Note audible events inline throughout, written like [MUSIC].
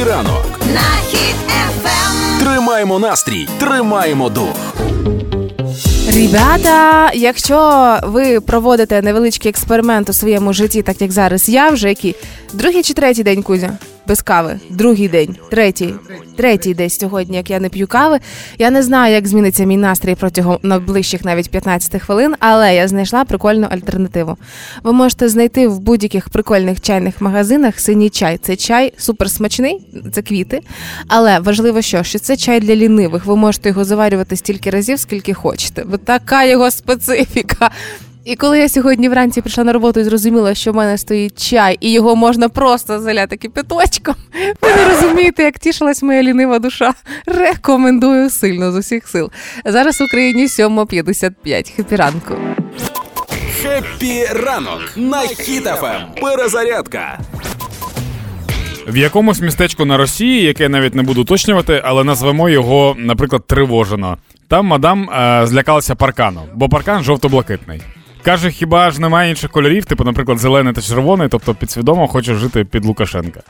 Хеппі ранок. на хід ефем. Тримаємо настрій, тримаємо дух. Ребята, якщо ви проводите невеличкий експеримент у своєму житті, так як зараз я вже який другий чи третій день Кузя? Без кави, другий день, третій, третій десь сьогодні, як я не п'ю кави. Я не знаю, як зміниться мій настрій протягом найближчих навіть 15 хвилин, але я знайшла прикольну альтернативу. Ви можете знайти в будь-яких прикольних чайних магазинах синій чай. Це чай суперсмачний, це квіти. Але важливо, що, що це чай для лінивих. Ви можете його заварювати стільки разів, скільки хочете. Бо така його специфіка. І коли я сьогодні вранці прийшла на роботу і зрозуміла, що в мене стоїть чай, і його можна просто залляти кипяточком, [LAUGHS] ви не розумієте, як тішилась моя лінива душа. Рекомендую сильно з усіх сил. Зараз в Україні 7.55. Хеппі ранку. Хеппі ранок на Хіт-ФМ. Перезарядка. В якомусь містечку на Росії, яке я навіть не буду уточнювати, але назвемо його, наприклад, тривожено. Там мадам е, злякалася паркану, бо паркан жовто-блакитний. Каже, хіба ж немає інших кольорів, типу, наприклад, зелений та червоний, тобто підсвідомо хоче жити під Лукашенка.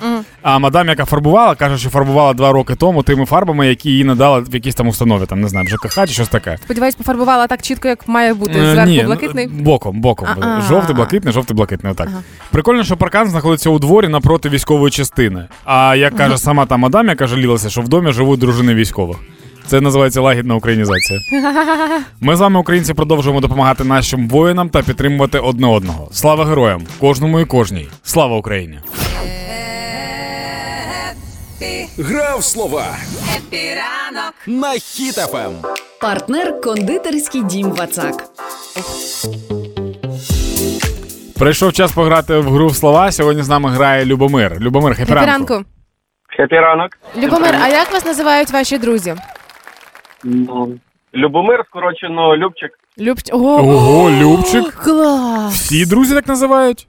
А мадам, яка фарбувала, каже, що фарбувала два роки тому тими фарбами, які їй надали в якійсь там установі, там не знаю, ЖКХ чи щось таке. Сподіваюсь, пофарбувала так чітко, як має бути. Е, Зверху ні, блакитний. ну, Боком, боком. А-а. Жовтий, блакитний, жовтий, блакитний. Отак. Прикольно, що паркан знаходиться у дворі напроти військової частини. А як каже сама та мадам, яка жалілася, що в домі живуть дружини військових. Це називається лагідна українізація. Ми з вами, українці, продовжуємо допомагати нашим воїнам та підтримувати одне одного. Слава героям, кожному і кожній. Слава Україні! Гра в слова Хеппі ранок на Хіт-ФМ. Партнер кондитерський дім Вацак. Прийшов час пограти в гру в слова. Сьогодні з нами грає Любомир. Любомир, Хепі хепі ранку. ранку. Хепі ранок. Любомир, а як вас називають ваші друзі? Ну, Любомир, скорочено Любчик. Любч... Ого, Ого, Любчик. Клас! Всі друзі так називають?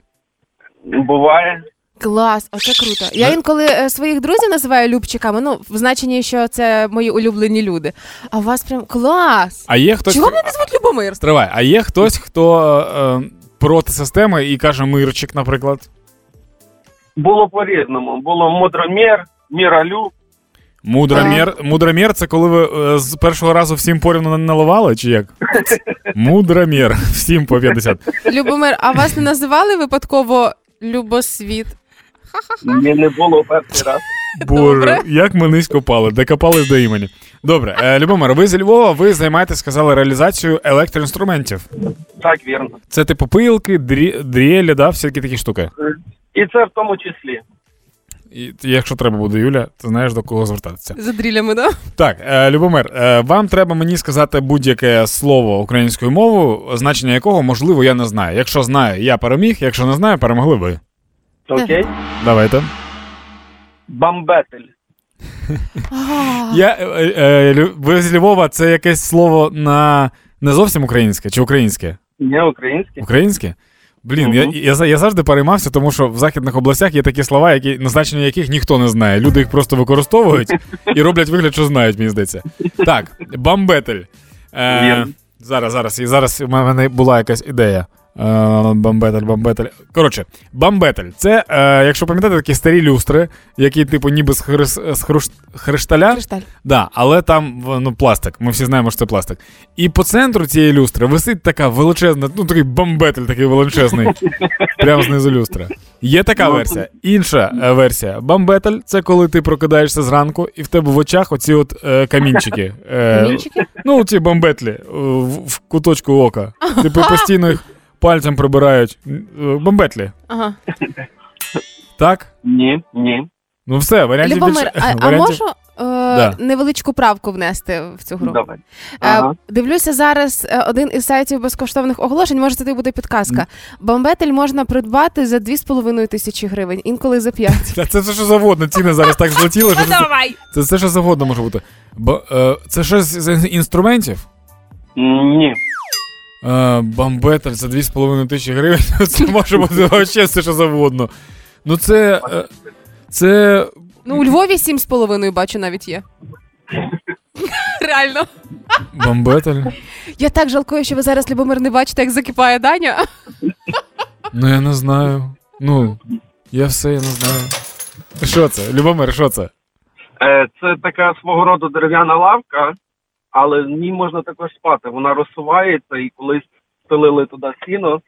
Буває. Клас, оце круто. Я інколи е, своїх друзів називаю любчиками, ну, в значенні, що це мої улюблені люди. А у вас прям клас! А є хтось. Чого мене звуть Любомир? Стривай, а є хтось, хто е, проти системи і каже мирчик, наприклад. Було по-різному. Було мудромір, міралюб. Мудромір. Мудромір це коли ви е, з першого разу всім порівну наливали, чи як? [LAUGHS] Мудромір. Всім по 50. Любомир, а вас не називали випадково Любосвіт? Ні, не було перший раз. Боже, Добре. як ми низько пали, докопались до імені. Добре, е, Любомир, ви зі Львова, ви займаєтесь, сказали, реалізацією електроінструментів. Так, вірно. Це типу пилки, дрі, дріелі, да, всякі такі штуки. І це в тому числі. І якщо треба буде, Юля, ти знаєш до кого звертатися. За дрілями, да? Так, е, Любомир, е, вам треба мені сказати будь-яке слово українською мовою, значення якого, можливо, я не знаю. Якщо знаю, я переміг, якщо не знаю, перемогли ви. Окей? Давайте. Бамбетель. Я, е, е, ви з Львова, це якесь слово на не зовсім українське чи українське? Не український. Українське? Блін, я, я, я завжди переймався, тому що в західних областях є такі слова, які назначення яких ніхто не знає. Люди їх просто використовують і роблять вигляд, що знають, мені здається. Так, бамбетель. Е, зараз, зараз, і зараз у мене була якась ідея. Бамбетель, бамбетель. Коротше, бамбетель. Це, е, якщо пам'ятаєте, такі старі люстри, які, типу, ніби з, хрис, з хрущ- хришталя. Кришталь. Да, але там ну, пластик. Ми всі знаємо, що це пластик. І по центру цієї люстри висить така величезна, ну такий бомбетель такий величезний, прямо знизу люстра. Є така версія. Інша е, версія. Бамбетель це коли ти прокидаєшся зранку, і в тебе в очах оці от е, камінчики. Е, Камінчики? Ну, ці бомбетлі е, в, в куточку ока. Типу [LAUGHS] постійно їх пальцем прибирають. Е, Бомбетлі. Ага. Так? Ні, ні. Ну все, варіантів Любомир, більше- а, а варіантів- можу е, Да. невеличку правку внести в цю гру? Давай. Е, Ага. Дивлюся зараз е, один із сайтів безкоштовних оголошень. Може, це буде підказка. Бомбетель можна придбати за 2,5 тисячі гривень, інколи за 5. [LAUGHS] Та це все що завгодно, ціни зараз так злетіли, що це, Давай! це все що завгодно може бути. Бо, е, це щось з інструментів? Ні. Е, бамбетель за 2,5 тисячі гривень. [LAUGHS] Це може бути вообще все що завгодно. Ну це. е, Це. Ну, у Львові 7,5 бачу навіть є. [LAUGHS] Реально. Бамбетель. Я так жалкую, що ви зараз Любомир не бачите, як закипає Даня. Ну я не знаю. Ну, я все, я не знаю. Що це? Любомир, що це? Е, Це така свого роду дерев'яна лавка, але в ній можна також спати. Вона розсувається і колись стелили туди сіно,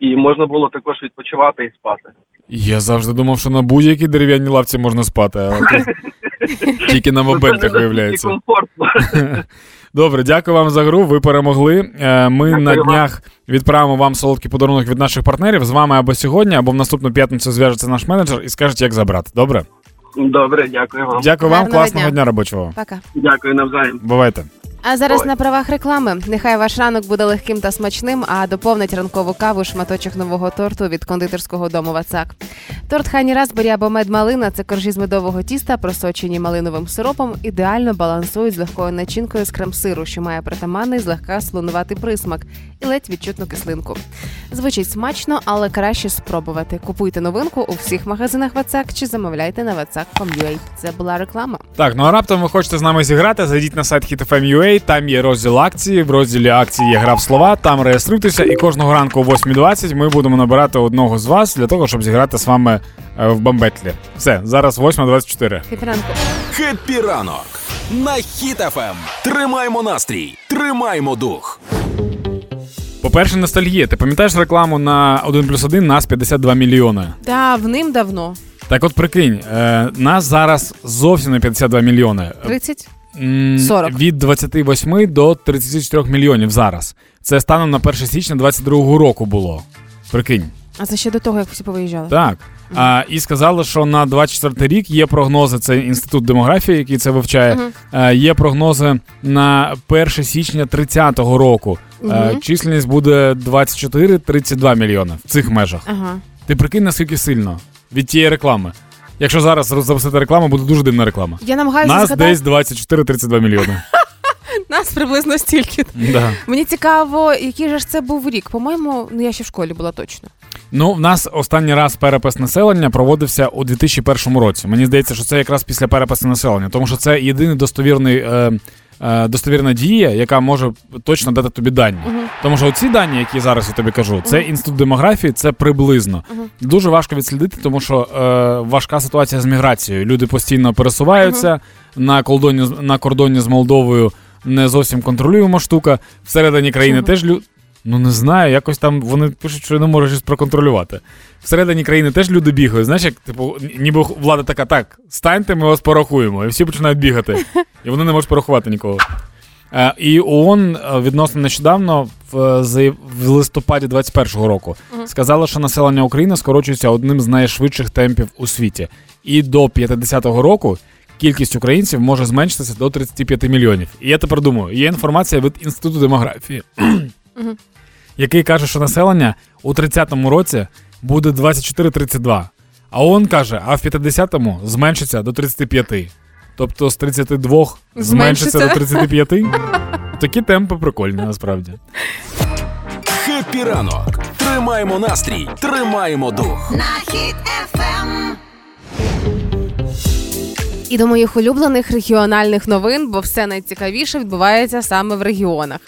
і можна було також відпочивати і спати. Я завжди думав, що на будь-якій дерев'яній лавці можна спати, а [LAUGHS] тільки на не виявляється. комфортно. [LAUGHS] Добре, дякую вам за гру. Ви перемогли. Е, Ми Дякую на днях відправимо вам солодкий подарунок від наших партнерів. З вами або сьогодні, або в наступну п'ятницю зв'яжеться наш менеджер і скаже, як забрати. Добре? Добре, дякую вам. Дякую вам, Гарного класного дня. дня робочого. Пока. Дякую навзаєм. Бувайте. А зараз Ой. на правах реклами. Нехай ваш ранок буде легким та смачним, а доповнить ранкову каву шматочок нового торту від кондитерського дому Вацак. Торт Хані Разбері або медмалина це коржі з медового тіста, просочені малиновим сиропом, ідеально балансують з легкою начинкою з крем-сиру, що має притаманний злегка слонуватий присмак і ледь відчутну кислинку. Звучить смачно, але краще спробувати. Купуйте новинку у всіх магазинах Вацак чи замовляйте на vatsak.com.ua. Це була реклама. Так, ну а раптом ви хочете з нами зіграти, зайдіть на сайт HitFM.ua, там є розділ акції. В розділі акції є гра в слова, там реєструйтеся, і кожного ранку о 8.20 ми будемо набирати одного з вас для того, щоб зіграти з вами е, в бамбетлі. Все, зараз 8.24. Хеппі ранку. Хеппі ранок на Хіт-ФМ. Тримаймо настрій, тримаймо дух. По-перше, ностальгія. Ти пам'ятаєш рекламу на 1 плюс 1 нас 52 мільйони? Давним-давно. Так от прикинь, е, нас зараз зовсім не 52 мільйони. 30? М, 40. Від 28 до 34 мільйонів зараз. Це станом на 1 січня 22 року було. Prикинь. А це ще до того, як всі повиїжджали. Так. А, і сказали, що на 24 рік є прогнози. Це інститут демографії, який це вивчає. Е, є прогнози на 1 січня 30-го року. Е, Мгм. численність буде 24-32 мільйони в цих межах. Ага. Ти прикинь, наскільки сильно від тієї реклами. Якщо зараз запустити рекламу, буде дуже дивна реклама. Я намагаюся Нас згадати десь 24-32 мільйони. [LAUGHS] нас приблизно стільки. да. Мені цікаво, який же ж це був рік. По-моєму, ну я ще в школі була точно. Ну, в нас останній раз перепис населення проводився у 2001 році. Мені здається, що це якраз після перепису населення, тому що це єдиний достовірний. Е, Достовірна дія, яка може точно дати тобі дані. Тому що ці дані, які зараз я тобі кажу, це інститут демографії, це приблизно. Дуже важко відслідити, тому що е, важка ситуація з міграцією. Люди постійно пересуваються на кордоні, на кордоні з Молдовою. Не зовсім контролюємо штука. Всередині країни теж люди. Ну не знаю, якось там вони пишуть, що не можуть щось проконтролювати. Всередині країни теж люди бігають. Знаєш, як типу, ніби влада така, так, станьте, ми вас порахуємо. І всі починають бігати. І вони не можуть порахувати нікого. Е, і ООН е, відносно нещодавно в, в листопаді 21-го року сказала, що населення України скорочується одним з найшвидших темпів у світі. І до 50-го року кількість українців може зменшитися до 35 мільйонів. І я тепер думаю, є інформація від Інституту демографії, який каже, що населення у 30-му році буде 24-32. А ООН каже, а в 50-му зменшиться до 35. Тобто з 32 зменшиться до 35. [LAUGHS] Такі темпи прикольні, насправді. Хеппі ранок. Тримаймо настрій, тримаймо дух. на хід ефем. І до моїх улюблених регіональних новин, бо все найцікавіше відбувається саме в регіонах.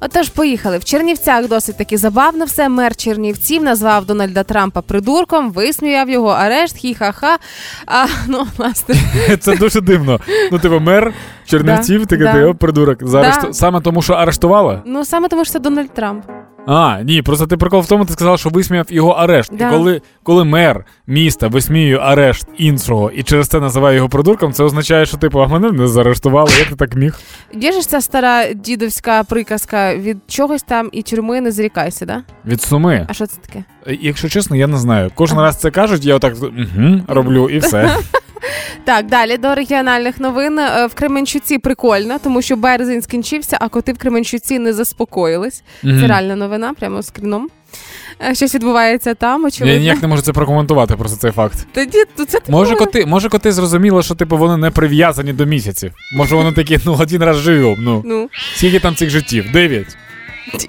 Отож, поїхали. В Чернівцях досить таки забавно все. Мер Чернівців назвав Дональда Трампа придурком, висміяв його арешт, хі-ха-ха. А, ну, власне, [LAUGHS] Це дуже дивно. Ну, типу, мер Чернівців, Да, такий да. придурок. Зараз Да. саме тому, що арештували? ну саме тому, що це Дональд Трамп. А, ні, просто ти прикол в тому, ти сказав, що висміяв його арешт. Да. І коли, коли мер міста висміює арешт іншого і через це називає його придурком, це означає, що типу, а мене не заарештували, як ти так міг? Є ж ця стара дідовська приказка від чогось там і тюрми не зрікайся, да? Від суми. А що це таке? Е, Якщо чесно, я не знаю. Кожен раз це кажуть, я отак угу, роблю і все. [LAUGHS] Так, далі до регіональних новин. Е, В Кременчуці прикольно, тому що березень скінчився, а коти в Кременчуці не заспокоїлись. Це реальна новина, прямо скріном. Е, Щось відбувається там, Я ніяк не можу це прокоментувати, просто цей факт. Тоді то це Може, коти, може, коти зрозуміли, що типу вони не прив'язані до місяців. Може, вони такі, ну один раз живемо. Ну Ну, скільки там цих життів? Дев'ять.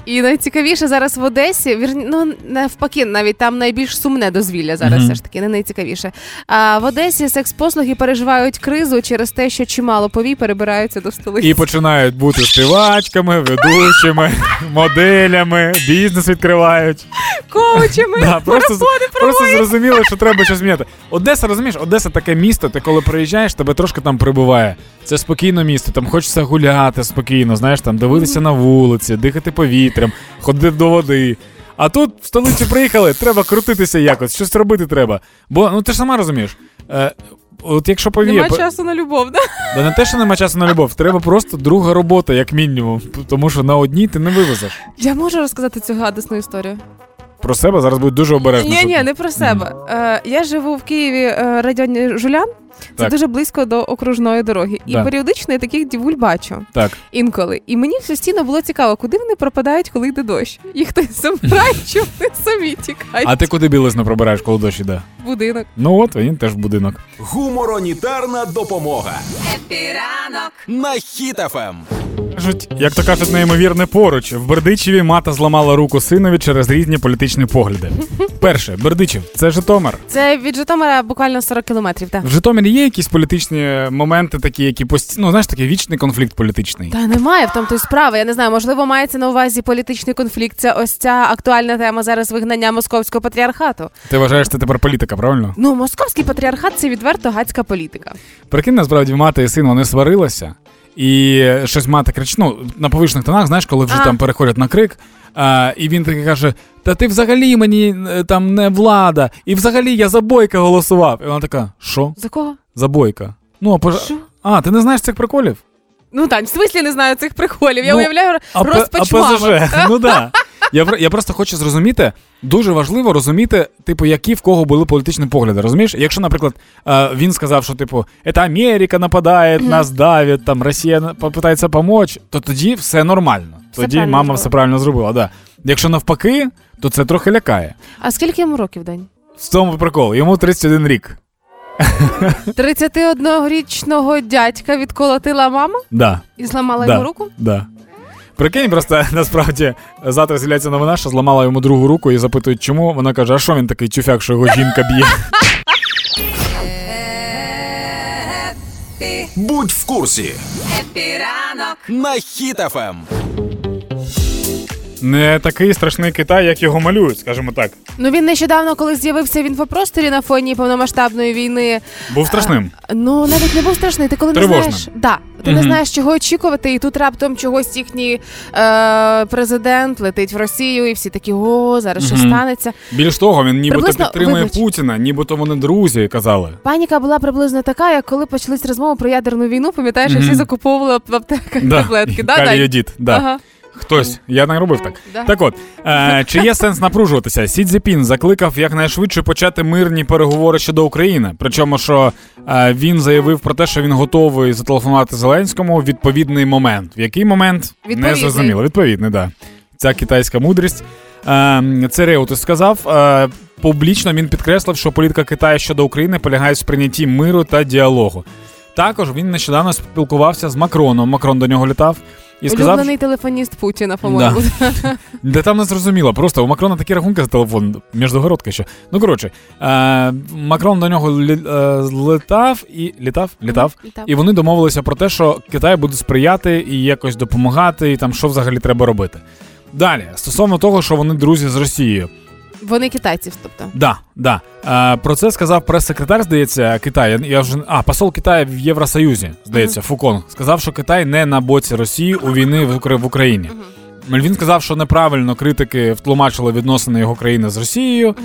І найцікавіше зараз в Одесі, ну навпаки, навіть там найбільш сумне дозвілля зараз Мгм. все ж таки, не найцікавіше. А в Одесі секс-послуги переживають кризу через те, що чимало повій перебираються до столиці. І починають бути співачками, ведучими, [LAUGHS] моделями, бізнес відкривають. коучами, [LAUGHS] Да, просто, просто зрозуміло, що треба щось [LAUGHS] зміняти. Одеса, розумієш, Одеса таке місто, ти коли приїжджаєш, тебе трошки там прибуває. Це спокійне місто, там хочеться гуляти спокійно, знаєш, там дивитися на вулиці, дихати повітрям, ходити до води. А тут в столицю приїхали, треба крутитися якось, щось робити треба. Бо ну ти ж сама розумієш. Е, от якщо повіє, Нема часу на любов, да? да не те, що нема часу на любов, треба просто друга робота, як мінімум. Тому що на одній ти не вивезеш. Я можу розказати цю гадосну історію. Про себе зараз будуть дуже обережно. Ні, щоб- ні, не про себе. Е, я живу в Києві е, районі Жулян. Це Так. дуже близько до окружної дороги. І Да. періодично я таких дівуль бачу Так. інколи. І мені постійно було цікаво, куди вони пропадають, коли йде дощ. Їх хтось забирає, [LAUGHS] чи вони самі тікають А ти куди білизну пробираєш, коли дощ іде? будинок. Ну от, він теж будинок. Гуморонітарна допомога Хеппі ранок. на Хіт-ФМ. Кажуть, як то кажуть, неймовірне поруч. В Бердичеві мата зламала руку синові через різні політичні погляди. [LAUGHS] Перше, Бердичев, це Житомир. Це від Житомира буквально 40 кілометрів. Так. В Житомирі є якісь політичні моменти, такі, які постійно, ну знаєш, такий вічний конфлікт політичний. Та немає в тому то й справи. Я не знаю, можливо, мається на увазі політичний конфлікт. Це ось ця актуальна тема зараз вигнання московського патріархату. Ти вважаєш, це тепер політика, правильно? Ну, московський патріархат це відверто гацька політика. Прикинь, насправді мати і син вони сварилися, і щось мати кричить, ну, на повишних тонах, знаєш, коли вже А. там переходять на крик. А, і він таки каже: Та ти взагалі мені е, там не влада, і взагалі я за бойка голосував. І вона така: Що? За кого? За бойка. Ну, а пож... А, ти не знаєш цих приколів? Ну Тань, в смислі не знаю цих приколів. Я Ну, уявляю А, П- розпач а мами. ПЗЖ, ну да. [LAUGHS] Я, я просто хочу зрозуміти, дуже важливо розуміти, типу, які в кого були політичні погляди. Розумієш? Якщо, наприклад, е, він сказав, що типу, це Америка нападає, нас давить, там Росія попитається допомогти, то тоді все нормально. Все тоді мама зробила. все правильно зробила. Да. Якщо навпаки, то це трохи лякає. А скільки йому років день? В цьому прикол, йому 31 рік. [LAUGHS] 31-річного дядька відколотила мама Да. і зламала Да. йому руку? Да. Прикинь, просто [LAUGHS] насправді завтра з'являється новина, що зламала йому другу руку і запитують, чому. Вона каже: а що він такий тюфяк, що його жінка б'є? [LAUGHS] Будь в курсі Хеппі ранок. на Хіт-ФМ. Не такий страшний Китай, як його малюють, скажімо так. Ну він нещодавно, коли з'явився в інфопросторі на фоні повномасштабної війни. Був страшним. Ну навіть не був страшний. Ти коли Тривожним. не знаєш, да, ти не знаєш, чого очікувати, і тут раптом чогось їхній е, президент летить в Росію, і всі такі о, зараз щось Мгм. станеться. Більш того, він нібито Приблизно, підтримує вибач. Путіна, нібито вони друзі казали. Паніка була приблизно така, як коли почались розмови про ядерну війну. Пам'ятаєш, що Мгм. всі закуповували в аптеках таблетки. [LAUGHS] Да, да. Ага. Хтось, я не робив так. Да. Так от, е, чи є сенс напружуватися? Сі Цзіпін закликав якнайшвидше почати мирні переговори щодо України. Причому, що е, він заявив про те, що він готовий зателефонувати Зеленському в відповідний момент. В який момент не зрозуміло. Відповідний, да. Ця китайська мудрість. Е, це Реутис сказав. Е, публічно він підкреслив, що політика Китаю щодо України полягає в сприйнятті миру та діалогу. Також він нещодавно спілкувався з Макроном. Макрон до нього літав і сказав, Улюблений телефоніст Путіна, по-моєму. [LAUGHS] де там не зрозуміло. Просто у Макрона такі рахунки за телефон, міждогородка ще. Ну коротше, е, Макрон до нього лі, е, летав і літав, літав. Літав. І вони домовилися про те, що Китай буде сприяти і якось допомагати, і там що взагалі треба робити. Далі, стосовно того, що вони друзі з Росією. Вони китайців, тобто. Да, да. Е, про це сказав прес-секретар, здається, Китаю. Я вже а посол Китаю в Євросоюзі, здається, Фукон. Сказав, що Китай не на боці Росії у війни в Україні. Uh-huh. Він сказав, що неправильно критики втлумачили відносини його країни з Росією,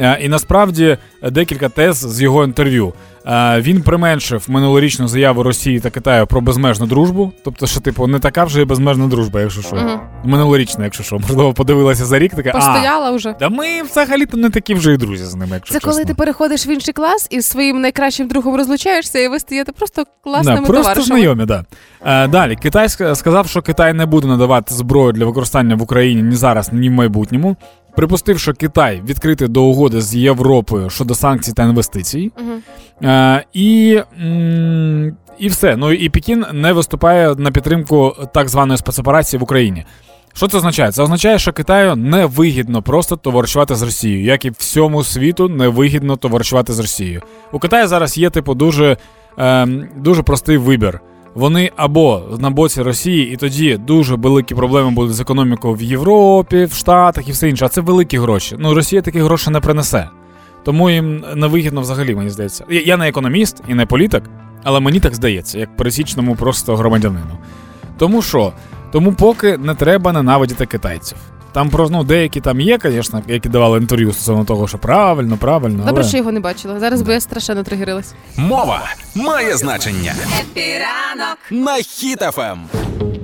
Е, і насправді декілька тез з його інтерв'ю. Е, Він применшив минулорічну заяву Росії та Китаю про безмежну дружбу. Тобто, що типу не така вже і безмежна дружба, якщо що. Мгм. Минулорічна, якщо що. Можливо, подивилася за рік, така а, вже. та ми взагалі-то не такі вже і друзі з ними, якщо Це чесно. коли ти переходиш в інший клас і з своїм найкращим другом розлучаєшся, і ви стаєте просто класними да, просто товаришами. знайомі, да. Е, далі, Китай сказав, що Китай не буде надавати зброю для використання в Україні ні зараз, ні в майбутньому. Припустив, що Китай відкритий до угоди з Європою щодо санкцій та інвестицій. Мгм. Е, і, м, і все. Ну і Пекін не виступає на підтримку так званої спецоперації в Україні. Що це означає? Це означає, що Китаю невигідно просто товаришувати з Росією, як і всьому світу невигідно товаришувати з Росією. У Китаї зараз є типу дуже, ем, дуже простий вибір. Вони або на боці Росії, і тоді дуже великі проблеми будуть з економікою в Європі, в Штатах і все інше. А це великі гроші. Ну Росія такі гроші не принесе. Тому їм невигідно взагалі, мені здається. Я, я не економіст і не політик, але мені так здається, як пересічному просто громадянину. Тому що? Тому поки не треба ненавидіти китайців. Там про ну, деякі там є, звісно, які давали інтерв'ю стосовно того, що правильно, правильно. Добре, але... що його не бачила. Зараз би я страшенно тригерилась. Мова має значення Епіранок. на Ем.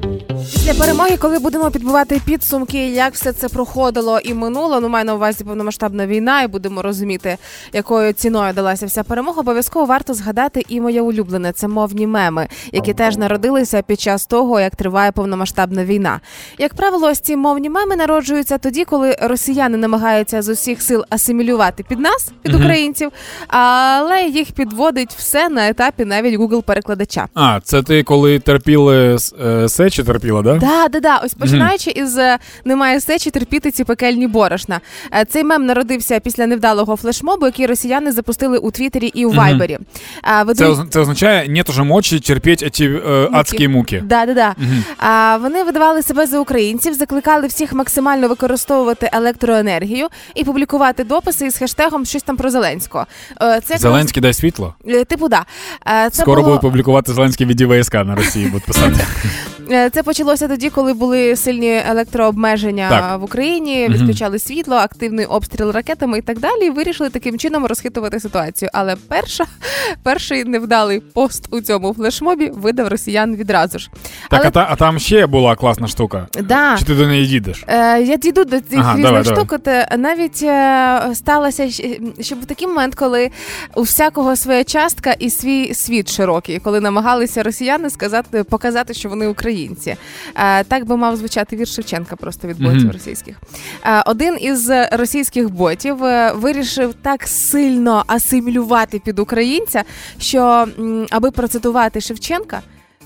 Після перемоги, коли будемо підбивати підсумки, як все це проходило і минуло, ну маю на увазі повномасштабна війна, і будемо розуміти, якою ціною далася вся перемога. Обов'язково варто згадати і моє улюблене це мовні меми, які теж народилися під час того, як триває повномасштабна війна. Як правило, ось ці мовні меми народжуються тоді, коли росіяни намагаються з усіх сил асимілювати під нас, під українців, але їх підводить все на етапі навіть Google перекладача. А, це ти коли терпіли е, сечі терпіла, да? Да, да, да. Ось починаючи із е, немає сечі терпіти ці пекельні борошна. Е, Цей мем народився після невдалого флешмобу, який росіяни запустили у Твіттері і у Вайбері. А Це, це означає, нет уже мочі терпіти ці е, адські муки. Да, да, да. А вони видавали себе за українців, закликали всіх максимально використовувати електроенергію і публікувати дописи із хештегом щось там про Зеленського. Е, Це Зеленський дай світло. Е, Типу, да. Е, Це Скоро було... будуть публікувати Зеленський від ВСК на Росії, будуть писати. [LAUGHS] Е, Це почалося тоді, коли були сильні електрообмеження Так. в Україні, відключали світло, активний обстріл ракетами і так далі. І вирішили таким чином розхитувати ситуацію. Але перша, перший невдалий пост у цьому флешмобі видав росіян відразу ж. Так, Але а, та, а там ще була класна штука. да. Чи ти до неї їдеш? Е, я дійду до цих Ага, різних давай, давай. штук. От, е, навіть е, сталося, щ- що був такий момент, коли у всякого своя частка і свій світ широкий, коли намагалися росіяни сказати, показати, що вони українці. Е, так би мав звучати вірш Шевченка просто від ботів Мгм. російських. Е, один із російських ботів е, вирішив так сильно асимілювати під українця, що аби процитувати Шевченка.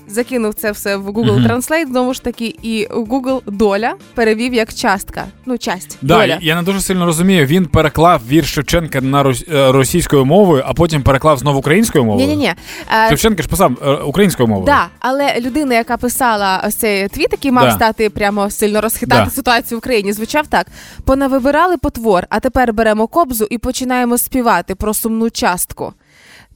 Закинув це все в Google. Translate, знову ж таки, і Google доля перевів як частка. Ну, часть. Да, доля. я- не дуже сильно розумію. Він переклав вірш Шевченка на рос- е, російською мовою, а потім переклав знову українською мовою. Ні, ні, ні. Шевченка ж писав е, українською мовою. Да, але людина, яка писала ось цей твіт, який мав Да. стати прямо сильно розхитати Да. ситуацію в Україні, звучав так: понавибирали потвор, а тепер беремо кобзу і починаємо співати про сумну частку.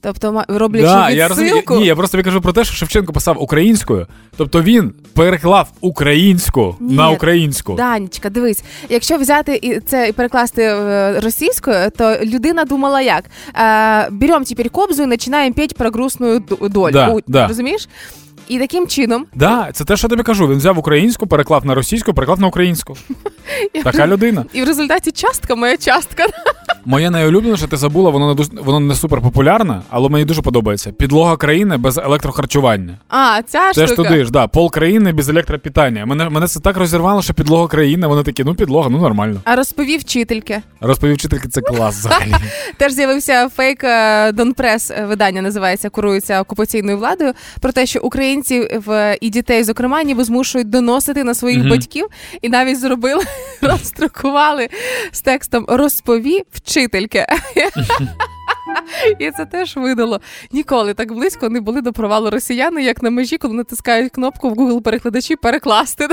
Тобто, роблячи Да, я розумію. Ні, я просто кажу про те, що Шевченко писав українською, тобто він переклав українську Ні. на українську. Данечка, дивись, якщо взяти і це і перекласти е, російською, то людина думала як? Е, беремо тепер кобзу і починаємо петь про грустну долю. Да, У- да. Розумієш? І таким чином Да, це те, що я тобі кажу. Він взяв українську, переклав на російську, переклав на українську. Така людина. і в результаті частка моя частка. Моє найулюбленіше, ти забула, воно не дуже воно не супер популярне, але мені дуже подобається. Підлога країни без електрохарчування. А, ця Це ж туди ж, да, пол країни без електропітання. Мене мене це так розірвало, що підлога країни. Вони такі, ну підлога, ну нормально. А розповів вчительки. Розповів вчительки, це клас взагалі. [LAUGHS] Теж з'явився фейк е, Донпрес е, видання називається, курується окупаційною владою про те, що українці в і дітей, зокрема, ніби змушують доносити на своїх батьків, і навіть зробили, [LAUGHS] роздрукували з текстом Розпові вчительки. І це теж видало. Ніколи так близько не були до провалу росіяни, як на межі, коли натискають кнопку в Google перекладачі перекласти.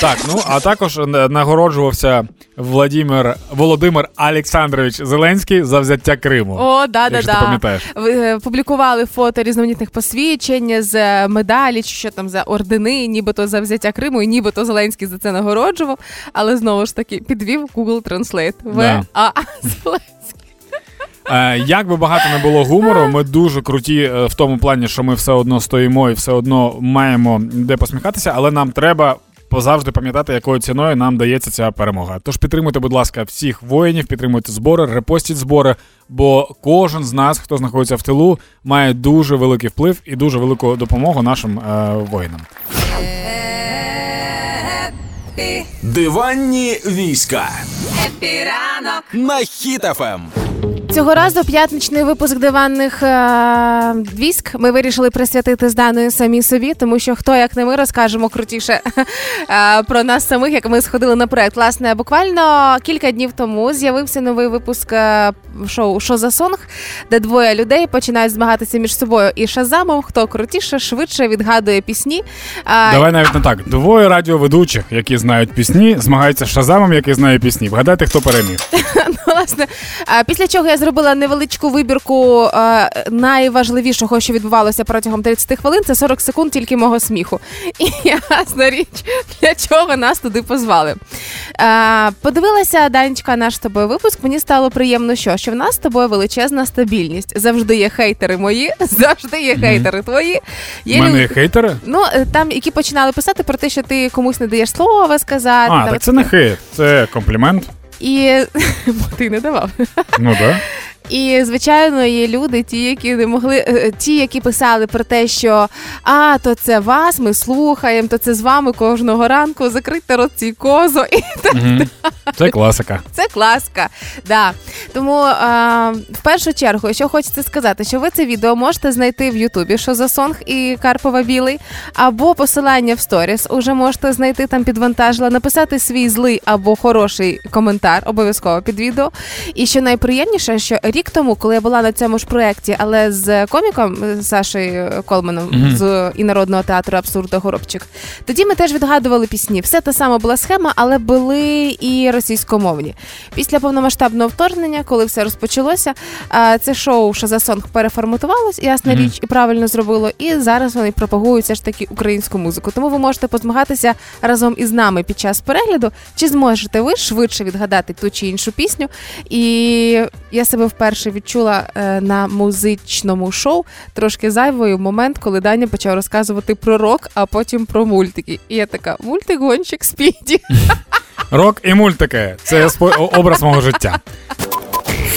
Так, ну а також нагороджувався Владимир Володимир Олександрович Зеленський за взяття Криму. О, да, да, да. пам'ятаєш. Ви, е, Публікували фото різноманітних посвідчень з е, медалі, чи що там за ордени, нібито за взяття Криму, і нібито Зеленський за це нагороджував. Але знову ж таки підвів Google Translate. В Да. А [LAUGHS] Зеленський. Е, як би багато не було гумору, ми дуже круті в тому плані, що ми все одно стоїмо і все одно маємо де посміхатися, але нам треба. Позавжди пам'ятати, якою ціною нам дається ця перемога. Тож підтримуйте, будь ласка, всіх воїнів, підтримуйте збори, репостіть збори, бо кожен з нас, хто знаходиться в тилу, має дуже великий вплив і дуже велику допомогу нашим е, воїнам. Диванні війська Хеппі ранок. на Хіт-ФМ. Цього разу п'ятничний випуск диванних е- військ ми вирішили присвятити з даною самі собі, тому що хто як не ми розкажемо крутіше [LAUGHS] е- про нас самих, як ми сходили на проект. Власне, буквально кілька днів тому з'явився новий випуск е- шоу «Що за song, де двоє людей починають змагатися між собою і шазамом. Хто крутіше, швидше відгадує пісні. Е, Давай навіть не так. Двоє радіоведучих, які знають пісні, змагаються з Шазамом, який знає пісні. Вгадайте, хто переміг. [LAUGHS] Ну, власне, після чого я зробила невеличку вибірку е, найважливішого, що відбувалося протягом 30 хвилин. Це 40 секунд тільки мого сміху. І ясна річ, для чого нас туди позвали. Е, Подивилася Данечка наш з тобою випуск. Мені стало приємно, що, що в нас з тобою величезна стабільність. Завжди є хейтери мої, [LAUGHS] завжди є хейтери твої. У мене лю- є хейтери. Ну, е, там, які починали писати про те, що ти комусь не даєш слова сказати. А, так це не хейт, це комплімент. І [LAUGHS] ти не давав. Ну так. І звичайно є люди, ті, які не могли, е, е, ті, які писали про те, що а то це вас, ми слухаємо, то це з вами кожного ранку. Закрийте рот цій козо, і Угу. Це класика. це класка. Да. Тому е, в першу чергу, що хочеться сказати, що ви це відео можете знайти в Ютубі, що за сонг і Карпова Білий, або посилання в сторіс. Уже можете знайти там підвантажила, написати свій злий або хороший коментар, обов'язково під відео. І що найприємніше, що рік тому, коли я була на цьому ж проєкті, але з коміком з Сашею Колманом Мгм. з і народного театру Абсурда Горобчик, тоді ми теж відгадували пісні. Все та сама була схема, але були і російськомовні. Після повномасштабного вторгнення, коли все розпочалося, це шоу «Що за сонг» переформатувалось, ясна Мгм. річ, і правильно зробило. І зараз вони пропагують все ж таки українську музику. Тому ви можете позмагатися разом із нами під час перегляду, чи зможете ви швидше відгадати ту чи іншу пісню. І я себе вперше відчула е, на музичному шоу трошки зайвою момент, коли Даня почав розказувати про рок, а потім про мультики. І я така: мультик гонщик спіді. [LAUGHS] Рок і мультики це образ мого життя.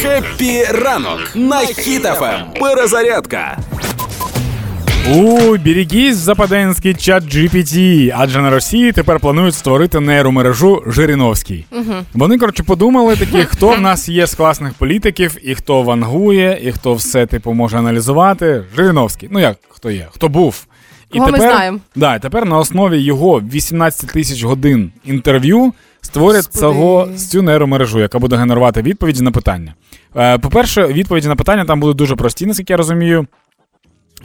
Хеппі ранок на Хіт-ФМ. Перезарядка. Уберегись западенський чат GPT, адже на Росії тепер планують створити нейромережу Жириновський. Вони коротше подумали такі, [LAUGHS] хто в нас є з класних політиків, і хто вангує, і хто все типу може аналізувати. Жириновський. Ну як хто є? Хто був? І Кого ми знаємо. Да, і тепер на основі його 18 тисяч годин інтерв'ю створять Господи. цього цю нейромережу, яка буде генерувати відповіді на питання. Е, По-перше, відповіді на питання там будуть дуже прості, наскільки я розумію.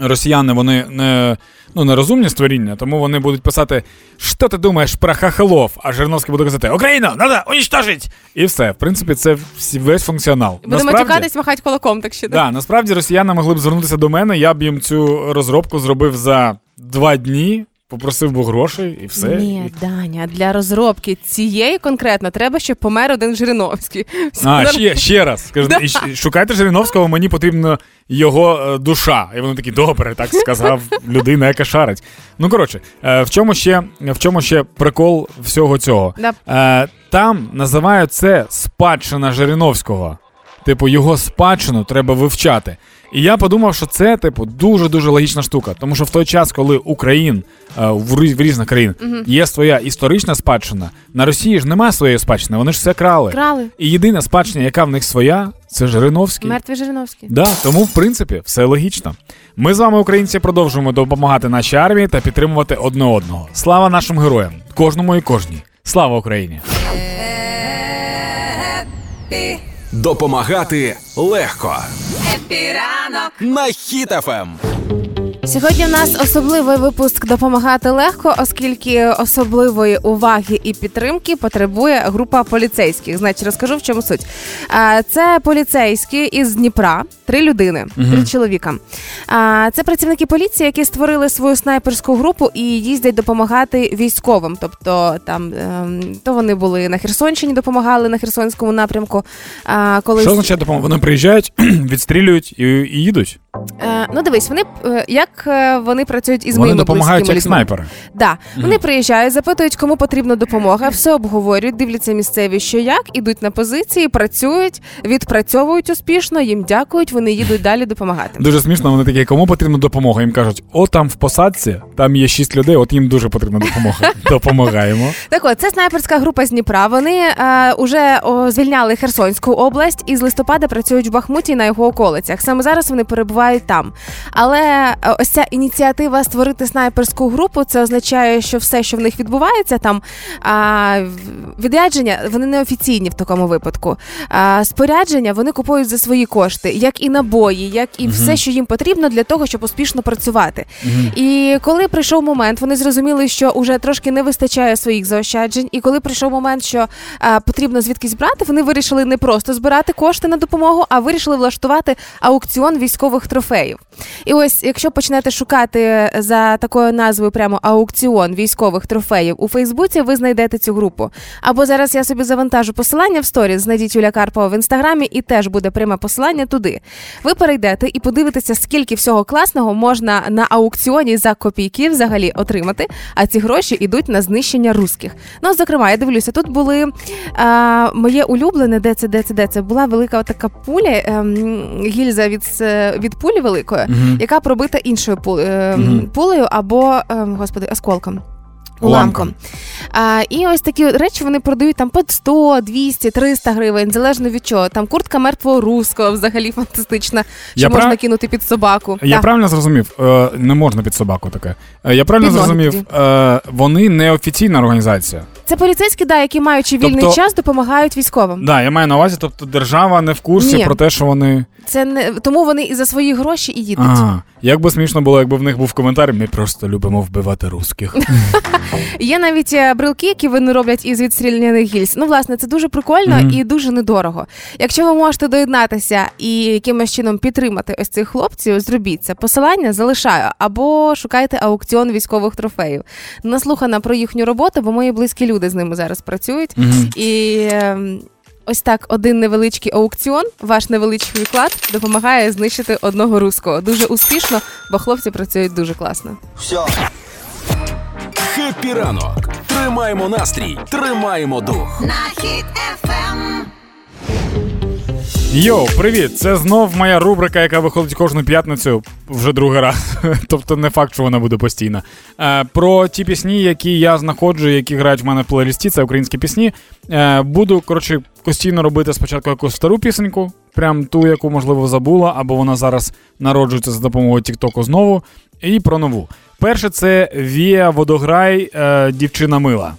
Росіяни вони не, ну, не розумні створіння, тому вони будуть писати, що ти думаєш про хахалов, а Жириновський буде казати Україна, треба унічтожить! І все. В принципі, це весь функціонал. Будемо тікатись, махати кулаком, так що Да, насправді росіяни могли б звернутися до мене, я б їм цю розробку зробив за два дні, попросив би грошей і все. Ні, Даня, для розробки цієї конкретно треба, щоб помер один Жириновський. Все [LAUGHS] А, ще, ще раз. Скажу, і шукайте Жириновського, мені потрібна його е, душа. І вони такі, добре, так сказав [LAUGHS] людина, яка шарить. Ну, коротше, е, в чому ще, в чому ще прикол всього цього? Да. Е, там називають це спадщина Жириновського. Типу, його спадщину треба вивчати. І я подумав, що це, типу, дуже-дуже логічна штука. Тому що в той час, коли Україн е, в, в різних країн є своя історична спадщина, на Росії ж немає своєї спадщини, вони ж все крали. Крали. І єдина спадщина, яка в них своя, це Жириновський. Мертвий Жириновський. Да, тому, в принципі, все логічно. Ми з вами, українці, продовжуємо допомагати нашій армії та підтримувати одне одного. Слава нашим героям, кожному і кожній. Слава Україні! Допомагати легко. Хеппі ранок, На Хіт-ФМ. Сьогодні в нас особливий випуск допомагати легко, оскільки особливої уваги і підтримки потребує група поліцейських. Значить, розкажу в чому суть. Це поліцейські із Дніпра, три людини, три чоловіка. Це працівники поліції, які створили свою снайперську групу і їздять допомагати військовим. Тобто там ем, то вони були на Херсонщині, допомагали на Херсонському напрямку. Коли Що означає допомога? Вони приїжджають, [CLEARS THROAT] відстрілюють і, і їдуть. Е, ну дивись, вони е, як е, вони працюють із Вони моїми допомагають близькими як людьми. снайпери. Да. Вони приїжджають, запитують, кому потрібна допомога, все обговорюють, дивляться місцеві, що як, ідуть на позиції, працюють, відпрацьовують успішно, їм дякують, вони їдуть далі допомагати. Дуже смішно, вони такі, кому потрібна допомога? Їм кажуть, о, там в посадці, там є шість людей, от їм дуже потрібна допомога. [LAUGHS] Допомагаємо. Так от, це снайперська група з Дніпра. Вони е, о, звільняли Херсонську область і з листопада працюють в Бахмуті на його околицях. Саме зараз вони перебувають там. Але е, ось ця ініціатива створити снайперську групу, це означає, що все, що в них відбувається, там а, відрядження, вони не офіційні в такому випадку. Спорядження вони купують за свої кошти, як і набої, як і все, що їм потрібно для того, щоб успішно працювати. І коли прийшов момент, вони зрозуміли, що вже трошки не вистачає своїх заощаджень. І коли прийшов момент, що потрібно звідкись брати, вони вирішили не просто збирати кошти на допомогу, а вирішили влаштувати аукціон військових трофеїв. І ось, якщо почнете шукати за такою назвою прямо аукціон військових трофеїв у Фейсбуці, ви знайдете цю групу. Або зараз я собі завантажу посилання в сторіс, знайдіть Юля Карпова в інстаграмі, і теж буде пряме посилання туди. Ви перейдете і подивитеся, скільки всього класного можна на аукціоні за копійки взагалі отримати. А ці гроші йдуть на знищення русських. Ну, зокрема, я дивлюся, тут були а, моє улюблене, де це, де це, де це була велика така пуля, ем, гільза від, від пулі великої, яка пробита іншою Мгм. пулею або, ем, господи, осколком. Уламком. А, і ось такі речі вони продають там по 100, 200, 300 гривень, залежно від чого. Там куртка мертвого руського взагалі фантастична, що Я можна прав- кинути під собаку. Я Так. правильно зрозумів, Е, не можна під собаку таке. Е, Я правильно Під зрозумів, е, вони не офіційна організація. Це поліцейські, да, які маючи вільний Тобто- час, допомагають військовим. Да, я маю на увазі, тобто держава не в курсі Ні. про те, що вони. Це не тому вони і за свої гроші і їдуть. Ага. Як би смішно було, якби в них був коментар, ми просто любимо вбивати русських. [LAUGHS] Є навіть е, брелки, які вони роблять із відстріляних гільз. Ну, власне, це дуже прикольно і дуже недорого. Якщо ви можете доєднатися і якимось чином підтримати ось цих хлопців, зробіть це. Посилання залишаю або шукайте аукціон військових трофеїв. Наслухана про їхню роботу, бо мої близькі люди з ними зараз працюють. Мгм. І ем, ось так один невеличкий аукціон, ваш невеличкий вклад допомагає знищити одного руського. Дуже успішно, бо хлопці працюють дуже класно. Хеппі ранок. Тримаємо настрій, тримаємо дух. на хід ефем. Йоу, привіт! Це знов моя рубрика, яка виходить кожну п'ятницю вже другий раз. [LAUGHS] тобто не факт, що вона буде постійна. Е, про ті пісні, які я знаходжу, які грають в мене в плейлісті, це українські пісні. Е, буду, коротше, постійно робити спочатку якусь стару пісеньку, прям ту, яку, можливо, забула, або вона зараз народжується за допомогою Тіктоку знову. І про нову. Перше, це Вія Водограй, е, дівчина мила.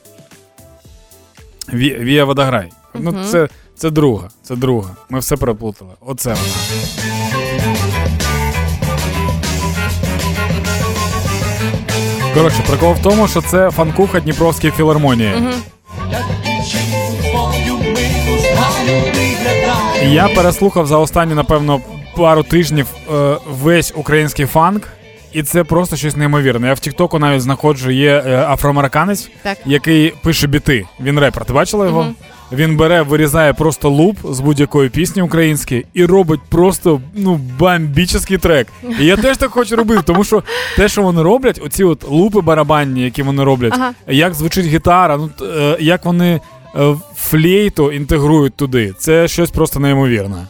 Ві, Вія Водограй. Ну, це, це друга, це друга. Ми все переплутали. Оце вона. Коротше, прикол в тому, що це фанкуха Дніпровської філармонії. І Я переслухав за останні, напевно, пару тижнів е, весь український фанк, і це просто щось неймовірне. Я в Тіктоку навіть знаходжу, є е, афроамериканець, Так. який пише біти. Він репер. Ти бачила його? Мгм. Він бере, вирізає просто луп з будь-якої пісні української і робить просто ну бомбічний трек. І я теж так хочу робити, тому що те, що вони роблять, оці от лупи барабанні, які вони роблять, Ага. як звучить гітара, ну е, як вони е, флейту інтегрують туди, це щось просто неймовірне.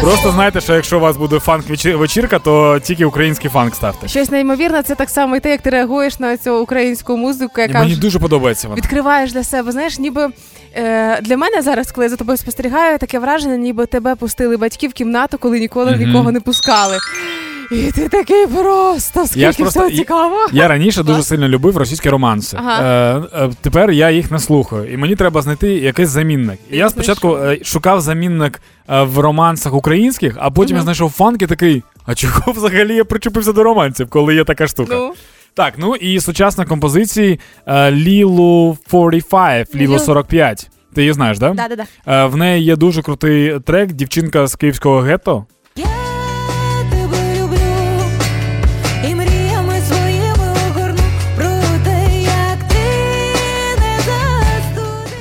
Просто знайте, що якщо у вас буде фанк вечірка, то тільки український фанк ставте. Щось неймовірне, це так само і те, як ти реагуєш на цю українську музику, яка мені дуже подобається вона. відкриваєш для себе. Знаєш, ніби е, для мене зараз, коли я за тобою спостерігаю, таке враження, ніби тебе пустили батьки в кімнату, коли ніколи Мгм. нікого не пускали. І ти такий просто, скільки Я ж просто- всього цікаво. Я раніше дуже сильно любив російські романси. Ага. Е, е, тепер я їх не слухаю, і мені треба знайти якийсь замінник. І я спочатку е, шукав замінник е, в романсах українських, а потім я знайшов фанк і такий. А чого взагалі я причепився до романсів, коли є така штука? Ну, Так, ну і сучасна композиції е, Лілу 45, Лілу Лілу. 45. Ти її знаєш, да? да, да, да. Е, в неї є дуже крутий трек, дівчинка з київського гетто.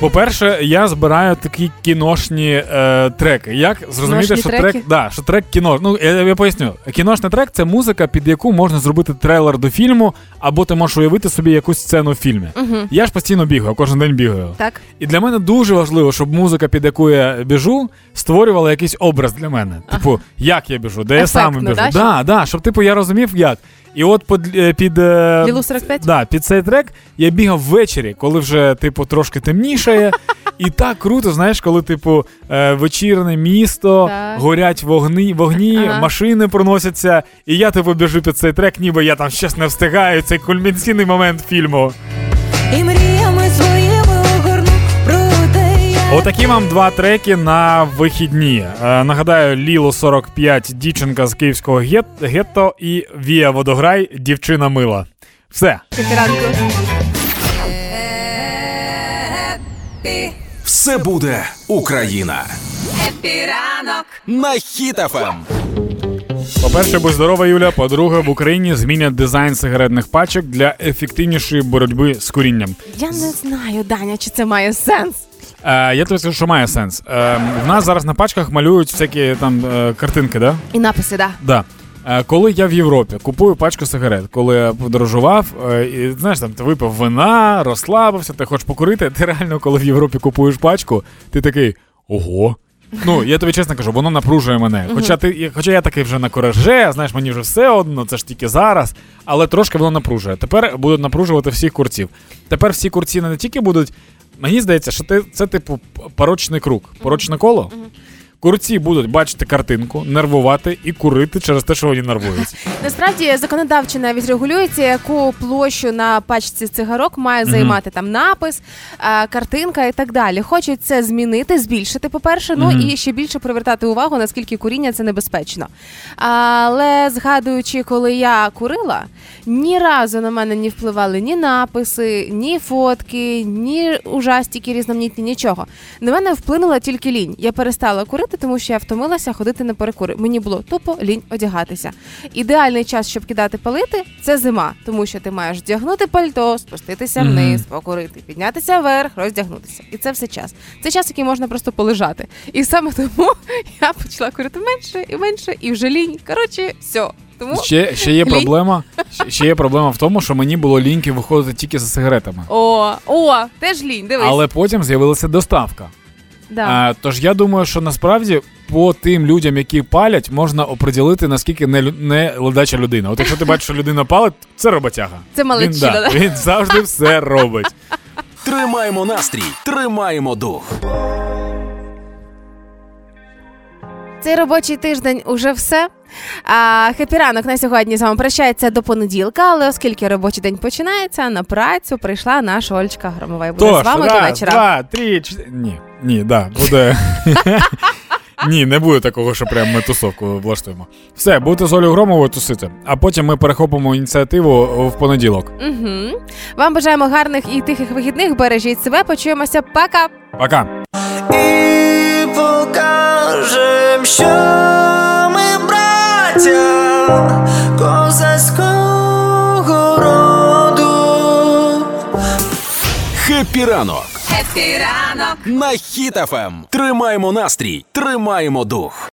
По-перше, я збираю такі кіношні е, треки. Як зрозуміти, Кіношні що треки? трек, да, що трек кіно. Ну я, я поясню. Кіношний трек це музика, під яку можна зробити трейлер до фільму, або ти можеш уявити собі якусь сцену в фільмі. Угу. Я ж постійно бігаю, кожен день бігаю. Так. І для мене дуже важливо, щоб музика, під яку я біжу, створювала якийсь образ для мене. Типу, як я біжу, де я саме біжу. да, Да, да, щоб типу я розумів, як. І от під, е, під, е, Лілу 45? да, під цей трек я бігав ввечері, коли вже, типу, трошки темнішає. І так круто, знаєш, коли, типу, е, вечірне місто, Так. горять вогні, вогні Ага. машини проносяться, і я типу біжу під цей трек, ніби я там щось не встигаю. Цей кульмінційний момент фільму. І мріями Отакі вам два треки на вихідні. Е, нагадаю, Ліло 45, дівчинка з київського гет- гетто і Вія Водограй, дівчина мила. Все. Все буде Україна. Хеппі ранок. На Ем. Хіт-ФМ. По-перше, будь здорова, Юля. По-друге, в Україні змінять дизайн сигаретних пачок для ефективнішої боротьби з курінням. Я не знаю, Даня, чи це має сенс. Е, я тобі скажу, що має сенс. Е, в нас зараз на пачках малюють всякі там е, картинки, да? І написи, да. Да. Е, Коли я в Європі купую пачку сигарет, коли я подорожував, е, і знаєш, там ти випив вина, розслабився, ти хочеш покурити, ти реально, коли в Європі купуєш пачку, ти такий ого. Ну, я тобі чесно кажу, воно напружує мене. Хоча ти, хоча я такий вже на кораже, знаєш, мені вже все одно, це ж тільки зараз, але трошки воно напружує. Тепер будуть напружувати всіх курців. Тепер всі курці не тільки будуть. Мені здається, що ти, це типу порочний круг, порочне коло. Курці будуть бачити картинку, нервувати і курити через те, що вони нервуються. [LAUGHS] Насправді законодавчо навіть регулюється, яку площу на пачці цигарок має займати там напис, картинка і так далі. Хочуть це змінити, збільшити, по-перше, ну і ще більше привертати увагу, наскільки куріння це небезпечно. Але згадуючи, коли я курила, ні разу на мене не впливали ні написи, ні фотки, ні ужастики різноманітні, нічого. На мене вплинула тільки лінь. Я перестала курити, тому що я втомилася ходити на перекури. Мені було тупо лінь одягатися. Ідеальний час, щоб кидати палити, це зима, тому що ти маєш вдягнути пальто, спуститися вниз, покурити, піднятися вверх, роздягнутися. І це все час. Це час, який можна просто полежати. І саме тому [LAUGHS] я почала курити менше і менше, і вже лінь. Коротше, все. Тому Ще, ще є Лінь. проблема. [LAUGHS] ще- Ще є проблема в тому, що мені було ліньки виходити тільки за сигаретами. о, о, теж лінь. Дивись. Але потім з'явилася доставка. Да. А, тож я думаю, що насправді по тим людям, які палять, можна оприділити, наскільки не, лю- не ледача людина. От якщо ти бачиш, що людина палить, це роботяга. Це Він, да, да? він завжди все робить. Тримаємо настрій, тримаємо дух. Цей робочий тиждень уже все. А хепі ранок на сьогодні з вами прощається до понеділка, але оскільки робочий день починається, на працю прийшла наша Ольчка Громова. І буде Тож, з вами до вечора. два, три, чотири. Ні, ні, да, буде. [LAUGHS] Ні, не буде такого, що прям ми тусовку влаштуємо. Все, будете з Олею Громовою тусити, а потім ми перехопимо ініціативу в понеділок. Угу. Вам бажаємо гарних і тихих вихідних. Бережіть себе. Почуємося. Пока! Пока. І покажем, що ми браття козацького роду. Хеппі ранок Хеппі ранок. на Хіт-ФМ. Тримаємо настрій, тримаємо дух.